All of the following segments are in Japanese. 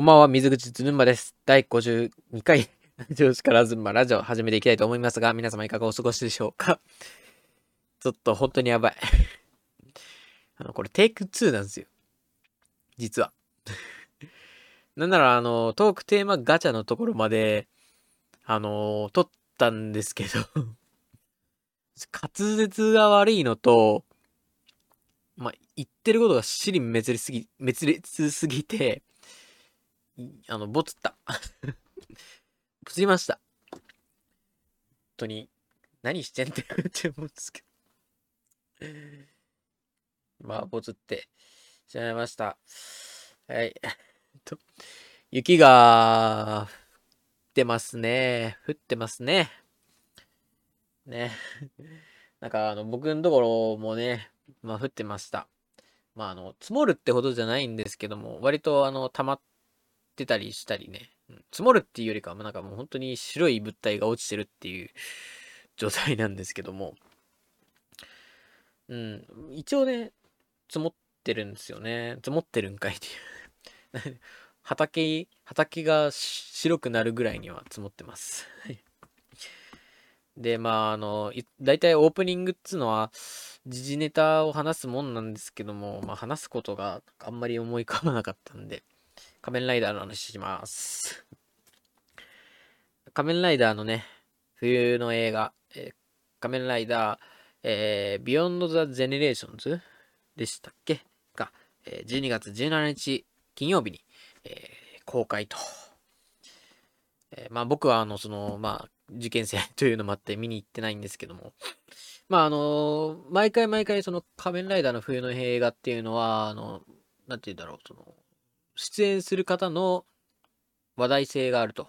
こんばんは、水口ずぬんばです。第52回、上司からずんばラジオ始めていきたいと思いますが、皆様いかがお過ごしでしょうか？ちょっと本当にやばい。あの、これテイク2なんですよ。実は。なんなら、あの、トークテーマガチャのところまで、あの、撮ったんですけど滑舌が悪いのと、まあ、言ってることが尻滅裂すぎ、滅裂すぎて、あの、ボツった。ボツりました。本当に、何してんってって思うんですけど。まあ、ボツってしまいました。はい。と、雪が、降ってますね。降ってますね。ね。なんか、あの、僕のところもね、まあ、降ってました。まあ、あの、積もるってほどじゃないんですけども、割と、あの、溜まってたりしたりね、うん、積もるっていうよりかは、なんかもう本当に白い物体が落ちてるっていう状態なんですけども、うん、一応ね、積もってるんですよね。積もってるんかいっていう。畑、畑が白くなるぐらいには積もってます。で、まあ、あの、大体オープニングっつうのは、時事ネタを話すもんなんですけども、まあ、話すことがあんまり思い浮かばなかったんで、仮面ライダーの話します。仮面ライダーのね、冬の映画、えー、仮面ライダー、えー、ビヨンド・ザ・ゼネレーションズでしたっけ？が、えー、12月17日金曜日に、えー、公開と。えー、まあ僕はあの、その、まあ、受験生というのもあって見に行ってないんですけども、まああの、毎回毎回その仮面ライダーの冬の映画っていうのは、あの、なんて言うんだろう、その、出演する方の話題性があると。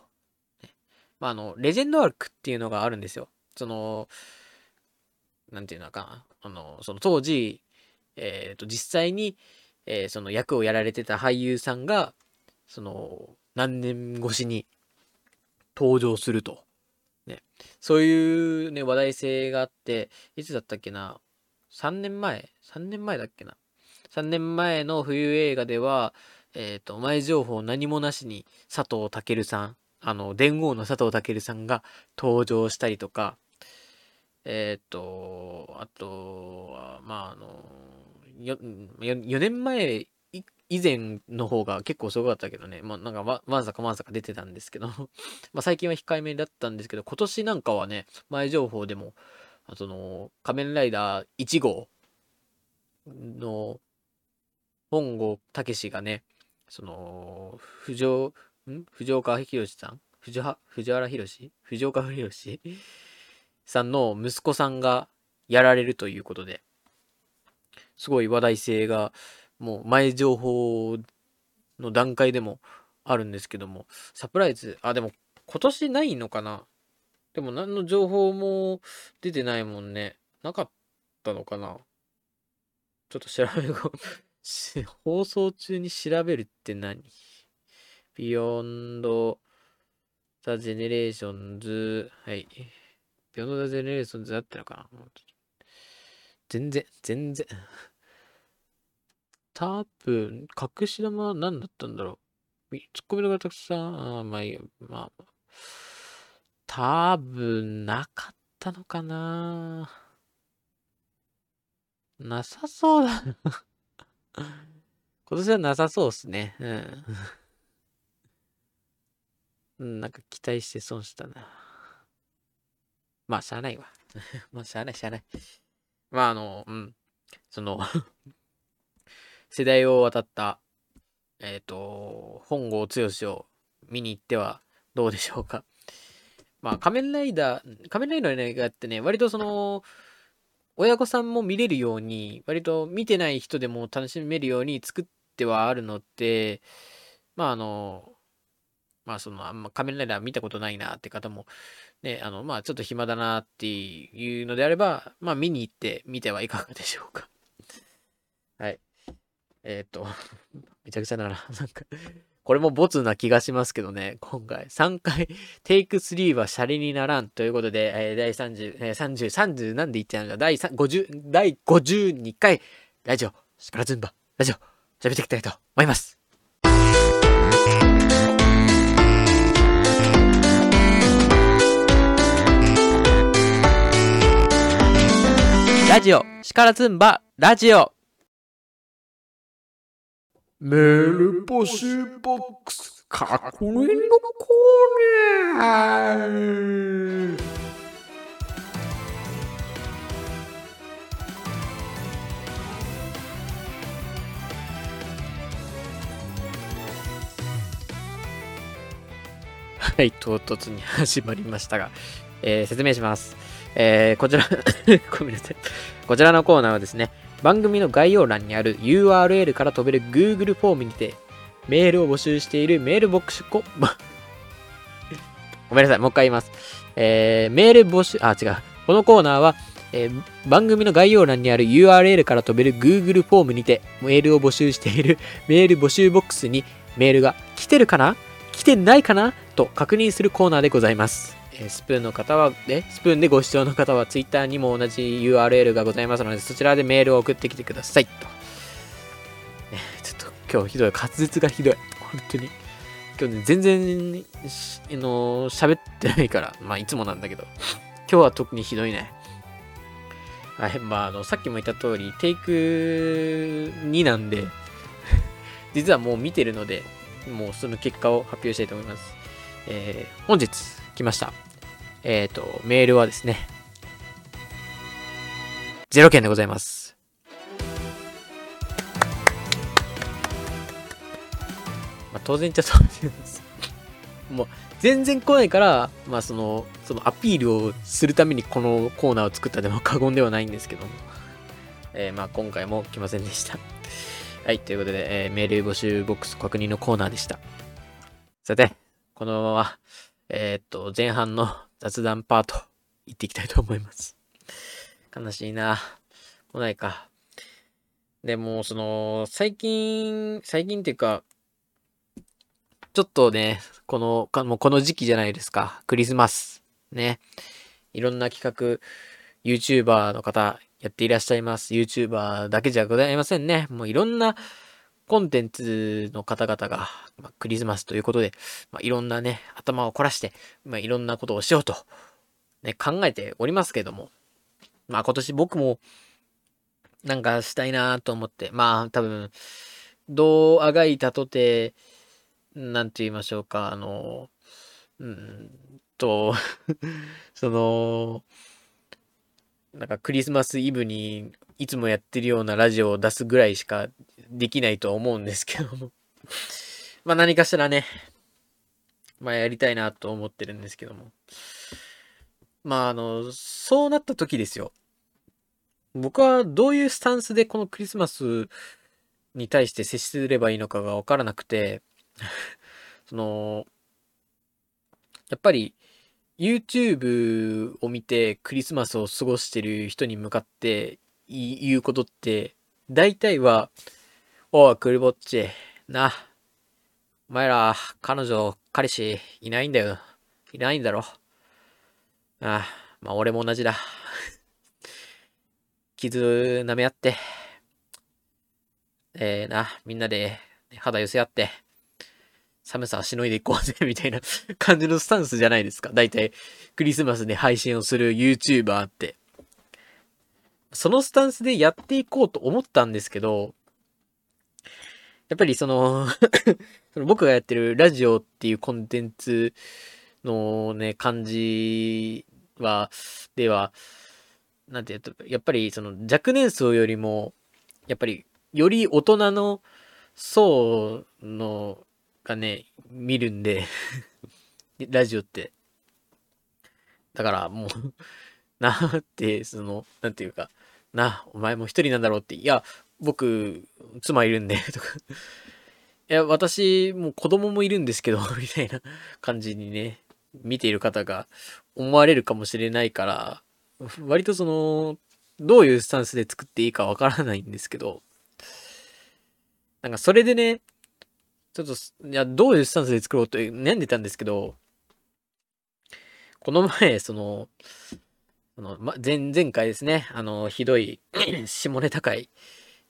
まあ、あの、レジェンドアークっていうのがあるんですよ。その、なんていうのかな。あの、その当時、えっ、ー、と、実際に、えー、その役をやられてた俳優さんが、その、何年越しに登場すると。ね。そういうね、話題性があって、いつだったっけな。3年前 ?3 年前だっけな。3年前の冬映画では、えっ、ー、と、前情報何もなしに佐藤健さん、あの、伝言の佐藤健さんが登場したりとか、えっ、ー、と、あとは、まあ、あの、4, 4年前以前の方が結構すごかったけどね、まあなんかわわんさかわんさか出てたんですけど。まあ最近は控えめだったんですけど、今年なんかはね、前情報でも、あその、仮面ライダー1号の本郷武がね、その、藤ん？藤岡弘さん？藤藤原弘藤岡弘さんの息子さんがやられるということで、すごい話題性が、もう前情報の段階でもあるんですけども、サプライズ、あ、でも今年ないのかな？でも何の情報も出てないもんね。なかったのかな？ちょっと調べ 放送中に調べるって何？ビヨンド・ザ・ジェネレーションズ。はい。ビヨンド・ザ・ジェネレーションズあったのかな全然、全然。多分、隠し玉は何だったんだろう？ツッコミの方たくさん、あまあいいや、まあ。多分、なかったのかななさそうだな今年はなさそうっすね。うん。うん、なんか期待して損したな。まあ、しゃあないわ。まあ、しゃあない、しゃあない。まあ、あの、うん。その 世代を渡った、えっ、ー、と、本郷剛を見に行ってはどうでしょうか。まあ、仮面ライダー、仮面ライダーの映画ってね、割とその、親御さんも見れるように、割と見てない人でも楽しめるように作ってはあるので、まああの、まあその、あんま仮面ライダー見たことないなって方も、ね、あの、まあちょっと暇だなっていうのであれば、まあ見に行ってみてはいかがでしょうか。はい。えっ、と、めちゃくちゃだな。なんかこれもボツな気がしますけどね、今回。3回、テイク3はシャレにならんということで、えー、第30、えー、30、30なんで言っちゃうんだ第50、第52回、ラジオ、力ずんば、ラジオ、喋っていきたいと思います。ラジオ、力ずんば、ラジオ。メール募集ボックス、確認のコーナー。はい、唐突に始まりましたが、えー、説明します。えー、こちら ごめんなさい。こちらのコーナーはですね、番組の概要欄にある URL から飛べる Google フォームにて、メールを募集しているメールボックスコ、ごめんなさい、もう一回言います。えー、メール募集、あ、違う。このコーナーは、えー、番組の概要欄にある URL から飛べる Google フォームにてメールを募集している メール募集ボックスにメールが来てるかな？来てないかな？と確認するコーナーでございます。えスプーンの方は、ね、スプーンでご視聴の方は Twitter にも同じ URL がございますので、そちらでメールを送ってきてください。と。ね、ちょっと今日ひどい。滑舌がひどい。本当に。今日ね、全然、あの喋ってないから、まあいつもなんだけど、今日は特にひどいね。はい、まあ、あの、さっきも言った通り、テイク2なんで 実はもう見てるので、もうその結果を発表したいと思います。えー、本日来ました。えっ、ー、と、メールはですね、0件でございます。まあ、当然っちゃ当然です。もう、全然来ないから、まあ、その、そのアピールをするためにこのコーナーを作ったでも過言ではないんですけども。えー、まあ、今回も来ませんでした。はい、ということで、えー、メール募集ボックス確認のコーナーでした。さて、このまま、えー、っと、前半の雑談パート、行っていきたいと思います。悲しいな。来ないか。でも、その、最近、最近っていうか、ちょっとね、この、かもうこの時期じゃないですか。クリスマス。ね。いろんな企画、YouTuber の方、やっていらっしゃいます。YouTuber だけじゃございませんね。もういろんなコンテンツの方々が、まあ、クリスマスということで、まあ、いろんなね、頭を凝らして、まあ、いろんなことをしようと、ね、考えておりますけども、まあ今年僕もなんかしたいなと思って、まあ多分、どうあがいたとて、なんて言いましょうか、あの、うんと その、なんかクリスマスイブにいつもやってるようなラジオを出すぐらいしかできないとは思うんですけども まあ何かしらね、まあやりたいなと思ってるんですけども。まああの、そうなった時ですよ。僕はどういうスタンスでこのクリスマスに対して接すればいいのかがわからなくて その、やっぱり YouTube を見てクリスマスを過ごしてる人に向かって言うことって、大体は、おい、クリぼっち、な、お前ら、彼女、彼氏、いないんだよ。いないんだろ。ああ、まあ俺も同じだ。傷舐め合って、えー、な、みんなで肌寄せ合って、寒さしのいでいこうぜ、みたいな感じのスタンスじゃないですか。だいたいクリスマスで配信をする YouTuber って。そのスタンスでやっていこうと思ったんですけど、やっぱりその その僕がやってるラジオっていうコンテンツのね、感じは、では、なんて言うと、やっぱりその若年層よりも、やっぱりより大人の層のがね、見るんで ラジオって。だからもうなって、その、なんていうか、な、お前も一人なんだろうって、いや、僕、妻いるんでとか。いや、私、もう子供もいるんですけど みたいな感じにね、見ている方が思われるかもしれないから、割とその、どういうスタンスで作っていいかわからないんですけど、なんかそれでね、ちょっと、いや、どういうスタンスで作ろうと悩んでたんですけど、この前、その、のま、前、前回ですね、あの、ひどい 下ネタ会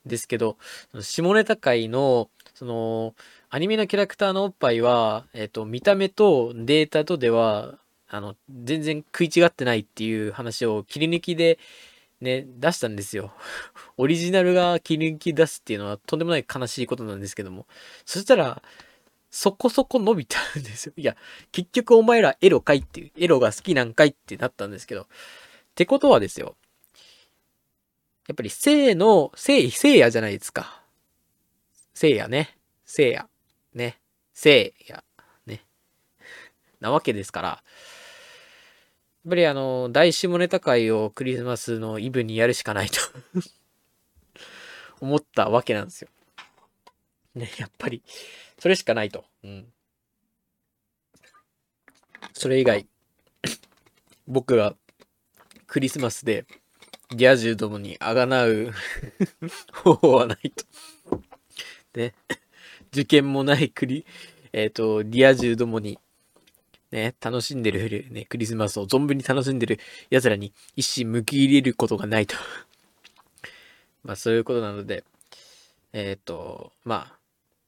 ですけど、下ネタ界の、その、アニメのキャラクターのおっぱいは、えっ、と、見た目とデータとでは、あの、全然食い違ってないっていう話を切り抜きでね、出したんですよ。オリジナルが切り抜き出すっていうのはとんでもない悲しいことなんですけども。そしたら、そこそこ伸びたんですよ。いや、結局お前らエロかいっていう、エロが好きなんかいってなったんですけど。ってことはですよ。やっぱり聖の、聖、聖夜じゃないですか。聖夜ね。聖夜。ね。聖夜。ね。なわけですから。やっぱりあの、大下ネタ会をクリスマスのイブにやるしかないと思ったわけなんですよ。ね、やっぱり、それしかないと。うん。それ以外、僕がクリスマスでリア充どもにあがなう方法はないと。で、受験もないクリ、えっ、ー、と、リア充どもに、ね、楽しんでる、ね、クリスマスを存分に楽しんでる奴らに一心向き入れることがないと。まあ、そういうことなので、えっ、ー、と、まあ、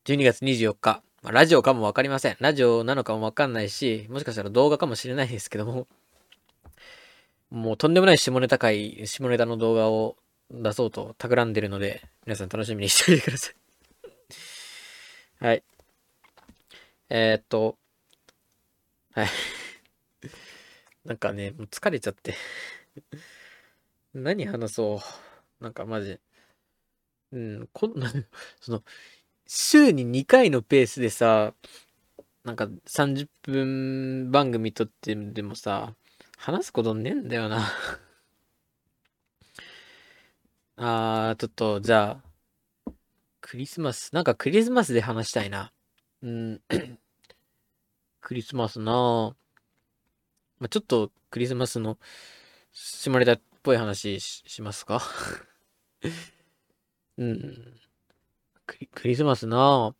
12月24日、まあ、ラジオかもわかりません。ラジオなのかもわかんないし、もしかしたら動画かもしれないですけども、もうとんでもない下ネタ回、下ネタの動画を出そうと企んでるので、皆さん楽しみにしておいてください はい。えー、っと、はい。なんかね、もう疲れちゃって何話そう。なんかマジ。うん、こんな、その、週に2回のペースでさ、なんか30分番組撮ってでもさ、話すことねえんだよな あー、ちょっと、じゃあ、クリスマス、なんかクリスマスで話したいな。うん、クリスマスなぁ。まあ、ちょっとクリスマスの下ネタっぽい話しますか？うん。クリクリスマスなぁ。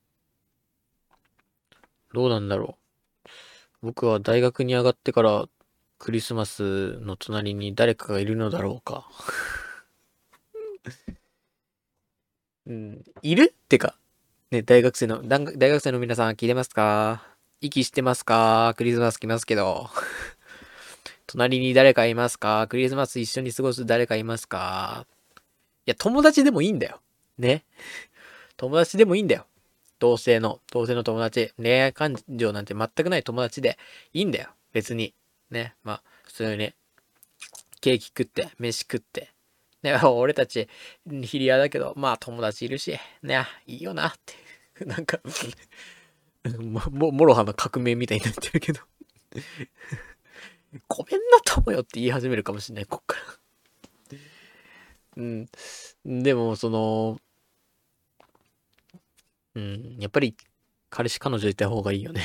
どうなんだろう。僕は大学に上がってからクリスマスの隣に誰かがいるのだろうか。うん、いるってか、ね、大学生の、大学生の皆さん聞いてますか？息してますか？クリスマス来ますけど。隣に誰かいますか？クリスマス一緒に過ごす誰かいますか？いや、友達でもいいんだよ。ね。友達でもいいんだよ。同性の、同性の友達。恋愛感情なんて全くない友達でいいんだよ。別に。ね、まあ、普通に、ケーキ食って、飯食って、ね、俺たち、ヒリアだけど、まあ友達いるし、ね、いいよなって。なんか も、もろはの革命みたいになってるけど ごめんな友よって言い始めるかもしれない、こっからうん。でも、その、うん、やっぱり、彼氏彼女いた方がいいよね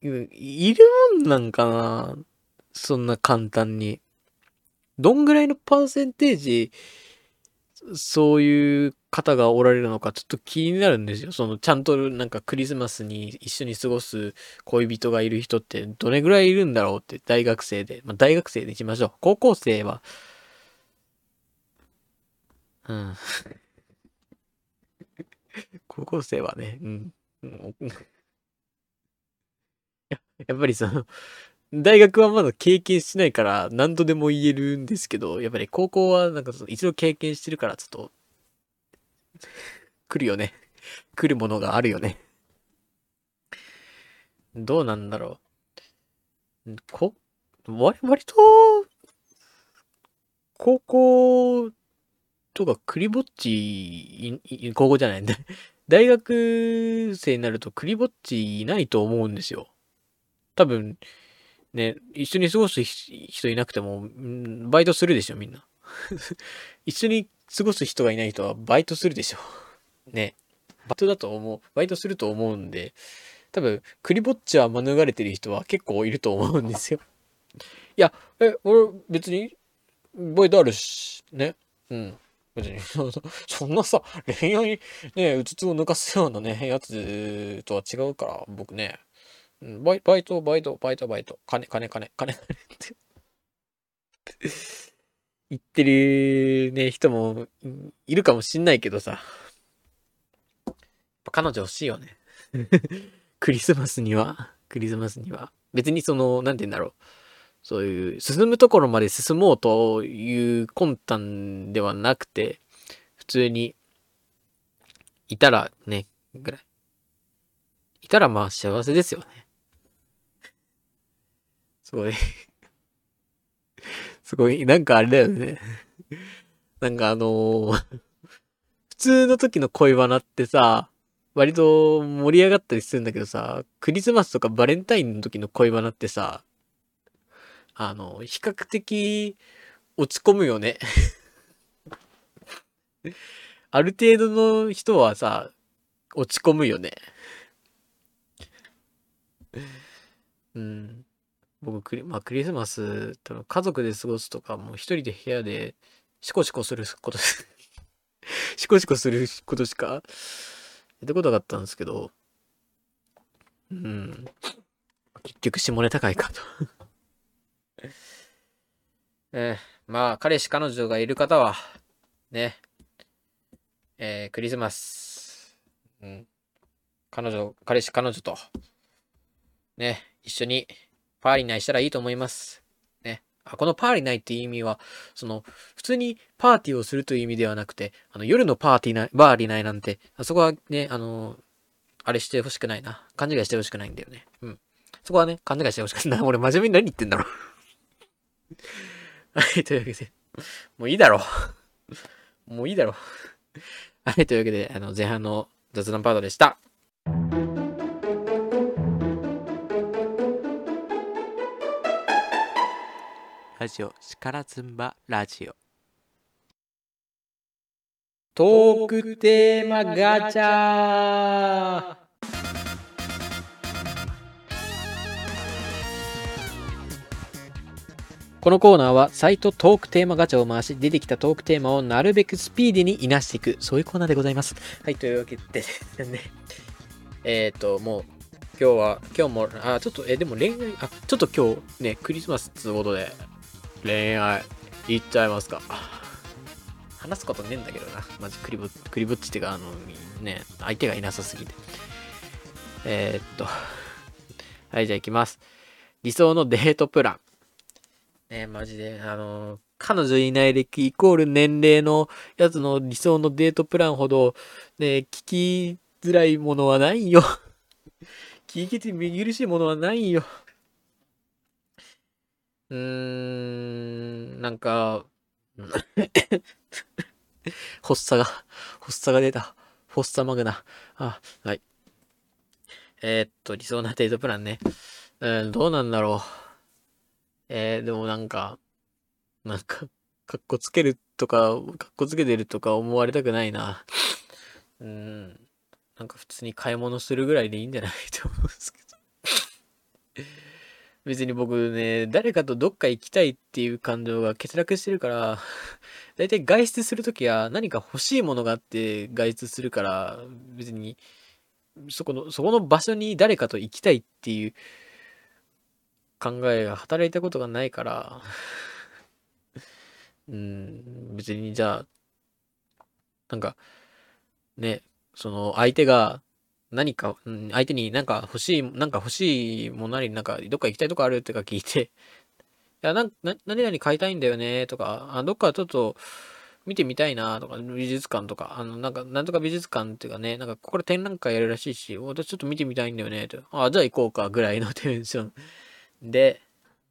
いるもんなんかなそんな簡単に。どんぐらいのパーセンテージ、そういう方がおられるのかちょっと気になるんですよ。そのちゃんとなんかクリスマスに一緒に過ごす恋人がいる人ってどれぐらいいるんだろうって大学生で。まあ大学生でいきましょう。高校生は、うん。高校生はね、うん。や、っぱりその、大学はまだ経験してないから何度でも言えるんですけど、やっぱり高校はなんかその一度経験してるからちょっと、来るよね。来るものがあるよね。どうなんだろう。こ、割、割と、高校とかクリぼっち、高校じゃないんだ。大学生になるとクリぼっちいないと思うんですよ。多分、ね、一緒に過ごす人いなくても、バイトするでしょ、みんな。一緒に過ごす人がいない人はバイトするでしょ。ね。バイトだと思う。バイトすると思うんで、多分、クリぼっちは免れてる人は結構いると思うんですよ。いや、え、俺別に、バイトあるし、ね。うん。別に、そんなさ、恋愛にね、うつつを抜かすようなね、やつとは違うから、僕ね、うんバイバイト、バイト、バイト、バイト、金、金、金、金、金って 言ってるね、人もいるかもしんないけどさ。彼女欲しいよね。クリスマスには、クリスマスには。別にその、なんて言うんだろう。そういう、進むところまで進もうという魂胆ではなくて、普通に、いたらね、ぐらい。いたらまあ幸せですよね。すごい。すごい、なんかあれだよね。なんかあのー普通の時の恋バナってさ、割と盛り上がったりするんだけどさ、クリスマスとかバレンタインの時の恋バナってさ、あの、比較的落ち込むよね。ある程度の人はさ、落ち込むよね。うん。僕クリ、まあ、クリスマス、多分家族で過ごすとか、もう一人で部屋でシコシコすること、シコシコすることしか やったことなかったんですけど、うん。結局下ネタかいかと。えーまあ、彼氏彼女がいる方は、ね、えークリスマス、うん、彼女、彼氏彼女と、ね、一緒にパーリーナイしたらいいと思います。ね。あこのパーリーナイっていう意味は、その、普通にパーティーをするという意味ではなくて、あの、夜のパーティーな、バーリーナイなんて、あそこはね、あの、あれしてほしくないな。勘違いしてほしくないんだよね。うん。そこはね、勘違いしてほしくない。俺真面目に何言ってんだろう。はい、というわけで、もういいだろう。もういいだろう。はい、というわけで、あの、前半の雑談パートでした。ラジオ、力ずんばラジオ。トークテーマガチャ。このコーナーはサイトトークテーマガチャを回し出てきたトークテーマをなるべくスピーディーにいなしていく。そういうコーナーでございます。はいというわけで ですね。えっ、ともう今日は今日もあちょっとえでも恋愛あちょっと今日ねクリスマスってことで恋愛。いっちゃいますか。話すことねえんだけどな。マジクリぼクリぼっちってかあのね相手がいなさすぎて。えー、っと。はいじゃあ行きます。理想のデートプラン。ねマジで、あのー彼女いない歴イコール年齢のやつの理想のデートプランほど、ね、聞きづらいものはないよ。聞き苦しいものはないよ。うーん、なんか、発作が、発作が出た。フォッサマグナ。あ、はい。えーっと、理想なデートプランね。うん、どうなんだろう。えー、でもなんか、なんか、かっこつけるとか、かっこつけてるとか思われたくないな。うん。なんか普通に買い物するぐらいでいいんじゃないと思うんですけど。別に僕ね、誰かとどっか行きたいっていう感情が欠落してるから、だいたい外出するときは何か欲しいものがあって外出するから、別に、そこの、そこの場所に誰かと行きたいっていう考えが働いたことがないから、うん、別にじゃあ、なんか、ね、その相手が何か、うん相手になんか欲しい、なんか欲しいものなり、なんかどっか行きたいとこあるとか聞いて、いや、な、何々買いたいんだよね、とか、あ、どっかちょっと見てみたいな、とか、美術館とか、あの、なんか、なんとか美術館っていうかね、なんか、ここで展覧会やるらしいし、私ちょっと見てみたいんだよね、と。あ、じゃあ行こうか、ぐらいの テンションで、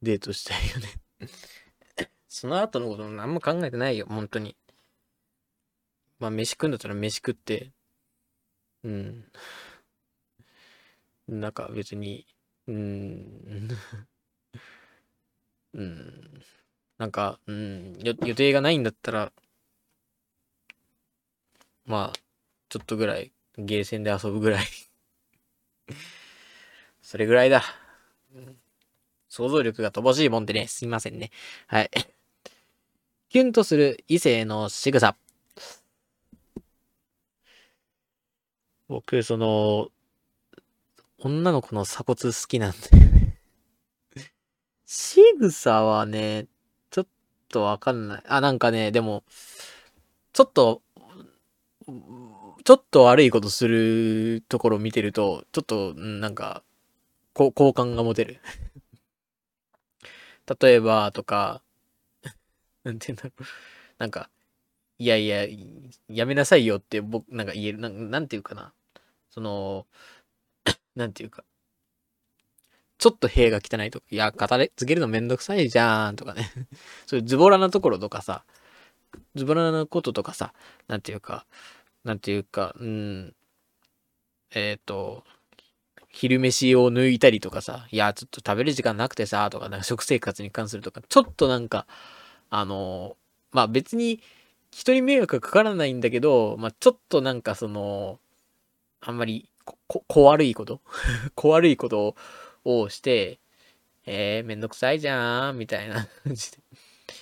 デートしたいよね。その後のことも何も考えてないよ、本当に。まあ、飯食うんだったら飯食って、うん。なんか別に、うん。うん。なんか、うん。予定がないんだったら、まあ、ちょっとぐらい、ゲーセンで遊ぶぐらい。それぐらいだ。想像力が乏しいもんでね、すみませんね。はい。キュンとする異性の仕草。僕、その、女の子の鎖骨好きなんで。仕草はね、ちょっとわかんない。あ、なんかね、でも、ちょっと、ちょっと悪いことするところを見てると、ちょっと、なんか、こう好感が持てる。例えば、とか、なんて言うんだろう。なんか、いやいや、やめなさいよって僕、なんか言える。なんなんていうかな。その、なんていうか。ちょっと塀が汚いとか、いや、語れ、つけるのめんどくさいじゃーんとかね。そういうズボラなところとかさ、ズボラなこととかさ、なんていうか、なんていうか、うん、えっ、と、昼飯を抜いたりとかさ、いや、ちょっと食べる時間なくてさ、とか、なんか食生活に関するとか、ちょっとなんか、あの、まあ別に人に迷惑がかからないんだけど、まあちょっとなんかその、あんまりこ、こ、悪いこと？小悪いことをして、えー、めんどくさいじゃん、みたいな感じで。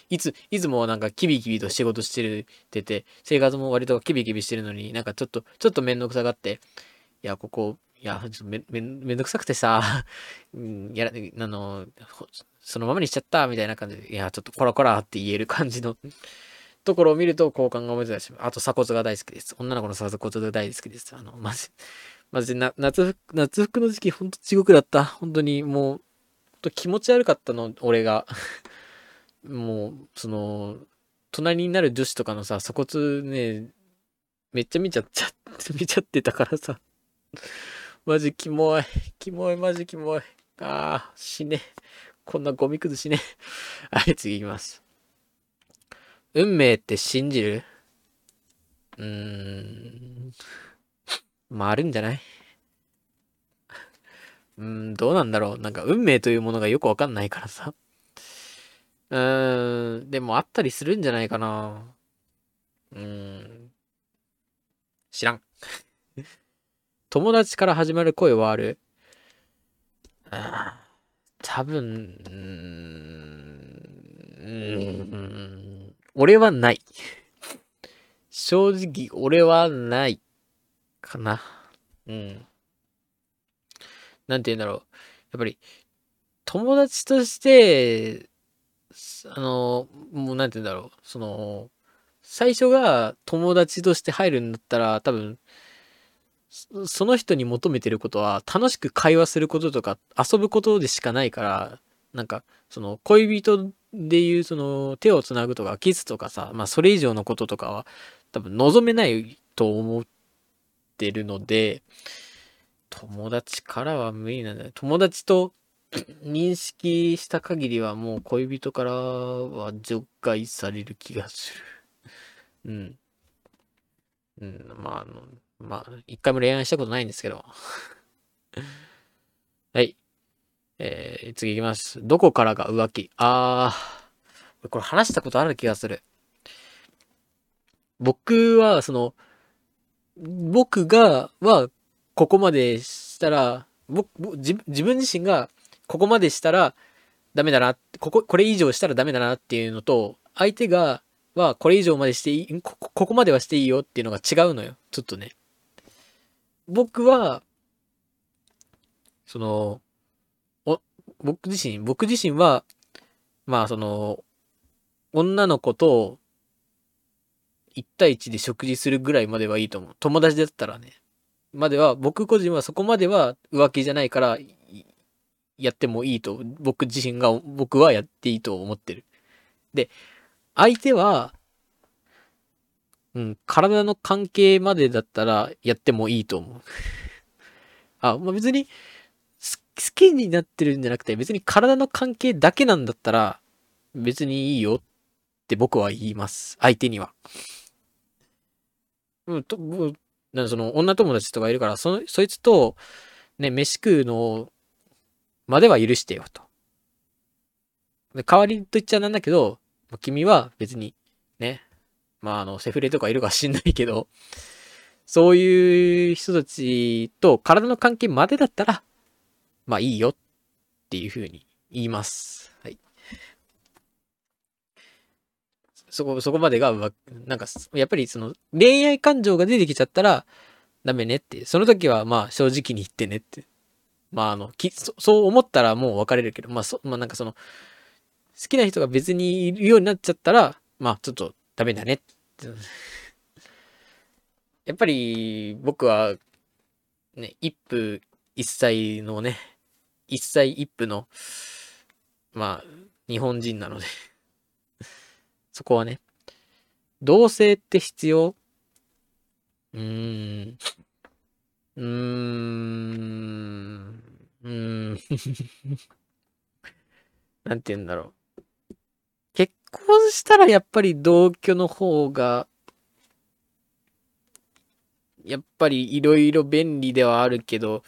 いつ、いつもなんかキビキビと仕事してるってて、生活も割とキビキビしてるのに、なんかちょっと、ちょっとめんどくさがって、いや、ここ、いや、ちょっとめ、めん、めんどくさくてさ、うん、やら、あの、そのままにしちゃった、みたいな感じで、いや、ちょっとコラコラって言える感じの ところを見ると好感が持てたし、あと鎖骨が大好きです。女の子の鎖骨が大好きです。あの、まじ、まじな、夏服、夏服の時期ほんと地獄だった。本当にもう、と気持ち悪かったの、俺が。もう、その、隣になる女子とかのさ、鎖骨ね、めっちゃ見ちゃっちゃって、見ちゃってたからさ。マジキモい。キモい、マジキモい。ああ、死ね。こんなゴミくず死ね。はい、次行きます。運命って信じる？うーん。まあ、あるんじゃない？うん、どうなんだろう。なんか、運命というものがよくわかんないからさ。うーん、でもあったりするんじゃないかな。うーん。知らん。友達から始まる声はある？あ多分、うーん、俺はない。正直、俺はない。かな。うん。なんて言うんだろう。やっぱり、友達として、あの、もうなんて言うんだろう。その、最初が友達として入るんだったら、多分、その人に求めてることは楽しく会話することとか遊ぶことでしかないから、なんか、その恋人でいうその手をつなぐとかキスとかさ、まあそれ以上のこととかは多分望めないと思ってるので、友達からは無理なんだよ。友達と 認識した限りはもう恋人からは除外される気がする。うん。うん、まあ、あの、まあ、一回も恋愛したことないんですけど。はい。えー、次行きます。どこからが浮気？あー、これ話したことある気がする。僕は、その、僕が、は、ここまでしたら、僕、自分自身が、ここまでしたら、ダメだな、ここ、これ以上したらダメだなっていうのと、相手が、は、これ以上までしていい、ここここまではしていいよっていうのが違うのよ。ちょっとね。僕は、その、お、僕自身、僕自身は、まあその、女の子と、1対1で食事するぐらいまではいいと思う。友達だったらね。までは、僕個人はそこまでは浮気じゃないから、やってもいいと、僕自身が、僕はやっていいと思ってる。で、相手は、うん、体の関係までだったらやってもいいと思う。あ、まあ、別に、好きになってるんじゃなくて、別に体の関係だけなんだったら、別にいいよって僕は言います。相手には。うん、と、なその女友達とかいるから、そ、そいつと、ね、飯食うのまでは許してよと。で代わりと言っちゃなんだけど、君は別に、ね、まああの、セフレとかいるか知んないけど、そういう人たちと体の関係までだったら、まあいいよっていうふうに言います。はい。そこ、そこまでがうま、なんか、やっぱりその、恋愛感情が出てきちゃったら、ダメねって。その時はまあ正直に言ってねって。まああの、きそそう思ったらもう別れるけど、まあそ、まあなんかその、好きな人が別にいるようになっちゃったら、まあちょっとダメだねって。やっぱり僕は、ね、一夫一妻のね、一妻一夫の、まあ、日本人なのでそこはね。同性って必要？うーん。うーん。うーん。なんて言うんだろう。結婚したらやっぱり同居の方が、やっぱりいろいろ便利ではあるけど、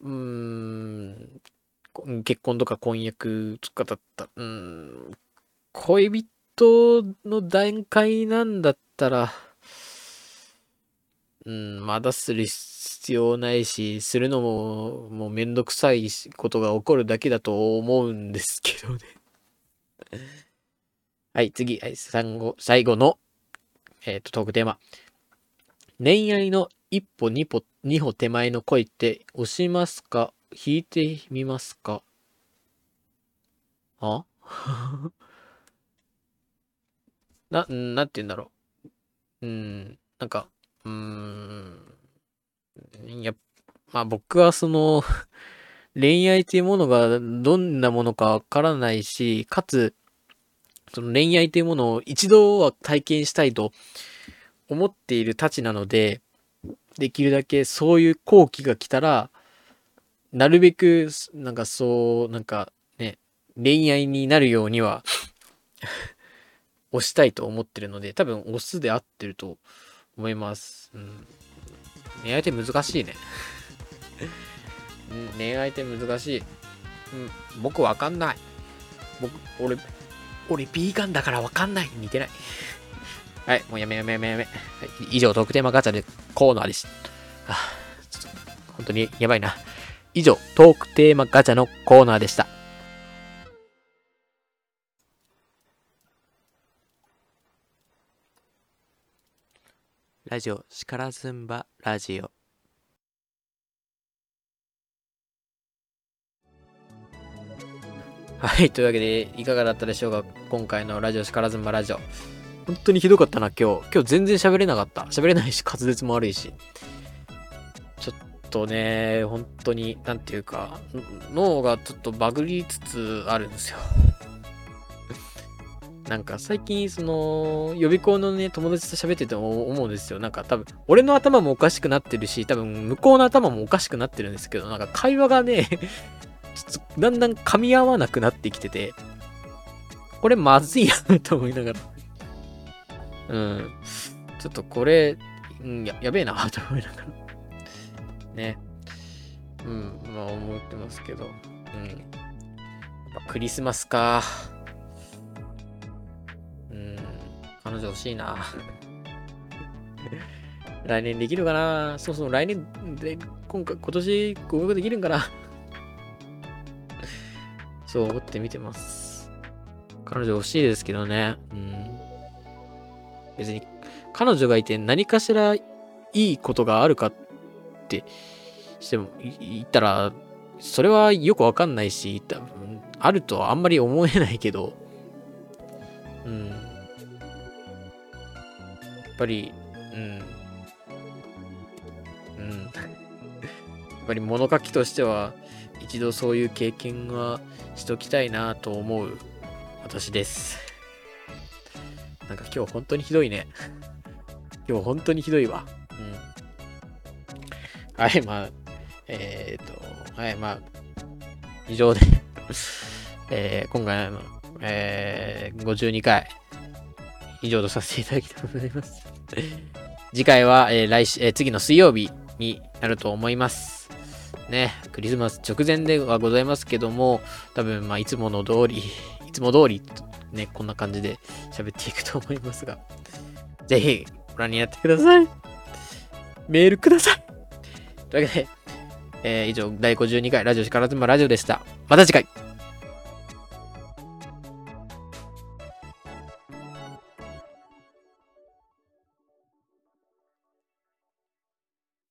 うーん、結婚とか婚約とかだった、うーん、恋人の段階なんだったら、うん、まだする必要ないし、するのも、もうめんどくさいことが起こるだけだと思うんですけどね。はい、次、はい、最後、の、えっ、と、トークテーマ。恋愛の一歩二歩、二歩手前の恋って押しますか？引いてみますか？あ？な、なんて言うんだろう。うん、なんか、うん。いや、まあ僕はその恋愛というものがどんなものかわからないし、かつ、その恋愛というものを一度は体験したいと思っているたちなので、できるだけそういう後期が来たら、なるべく、なんかそう、なんかね、恋愛になるようには押したいと思ってるので、多分押すで合ってると思います。うん。恋愛って難しいね。うん、恋愛って難しい。うん、僕わかんない。僕、俺、俺、ビーガンだからわかんない。似てない。はい、もうやめやめやめやめ。はい、以上、トークテーマガチャでコーナーでした。あちょっと、本当にやばいな。以上、トークテーマガチャのコーナーでした。ラジオ、しからずんばラジオ。はい、というわけで、いかがだったでしょうか？今回のラジオ、しからずんばラジオ。本当にひどかったな、今日。今日全然喋れなかった。喋れないし、滑舌も悪いし。ちょっとね、本当に、なんていうか、脳がちょっとバグりつつあるんですよ。なんか最近、その、予備校のね、友達と喋ってて思うんですよ。なんか多分、俺の頭もおかしくなってるし、多分、向こうの頭もおかしくなってるんですけど、なんか会話がね、ちょっとだんだん噛み合わなくなってきてて、これまずいなと思いながら。うん。ちょっとこれ、ん、ややべえなと思いながら。ね。うん、まあ思ってますけど。うん。まあクリスマスか。彼女欲しいな。来年できるかな？そうそう、来年で、今回、今年合格できるんかな？そう思って見てます。彼女欲しいですけどね。うん。別に、彼女がいて何かしらいいことがあるかってしても、言ったら、それはよくわかんないし、多分あるとはあんまり思えないけど、うん。やっぱり、うん。うん。やっぱり物書きとしては、一度そういう経験はしときたいなと思う私です。なんか今日本当にひどいね。今日本当にひどいわ。うん。はい、まあ、えっ、と、はい、まあ、以上で、えー今回の、えー52回、以上とさせていただきたいと思います。次回は、えー来週、えー次の水曜日になると思います。ね、クリスマス直前ではございますけども、多分、まあ、いつもの通り、いつも通り、ね、こんな感じで喋っていくと思いますが、ぜひご覧になってください。メールください。というわけで、えー以上、第52回ラジオしからずまラジオでした。また次回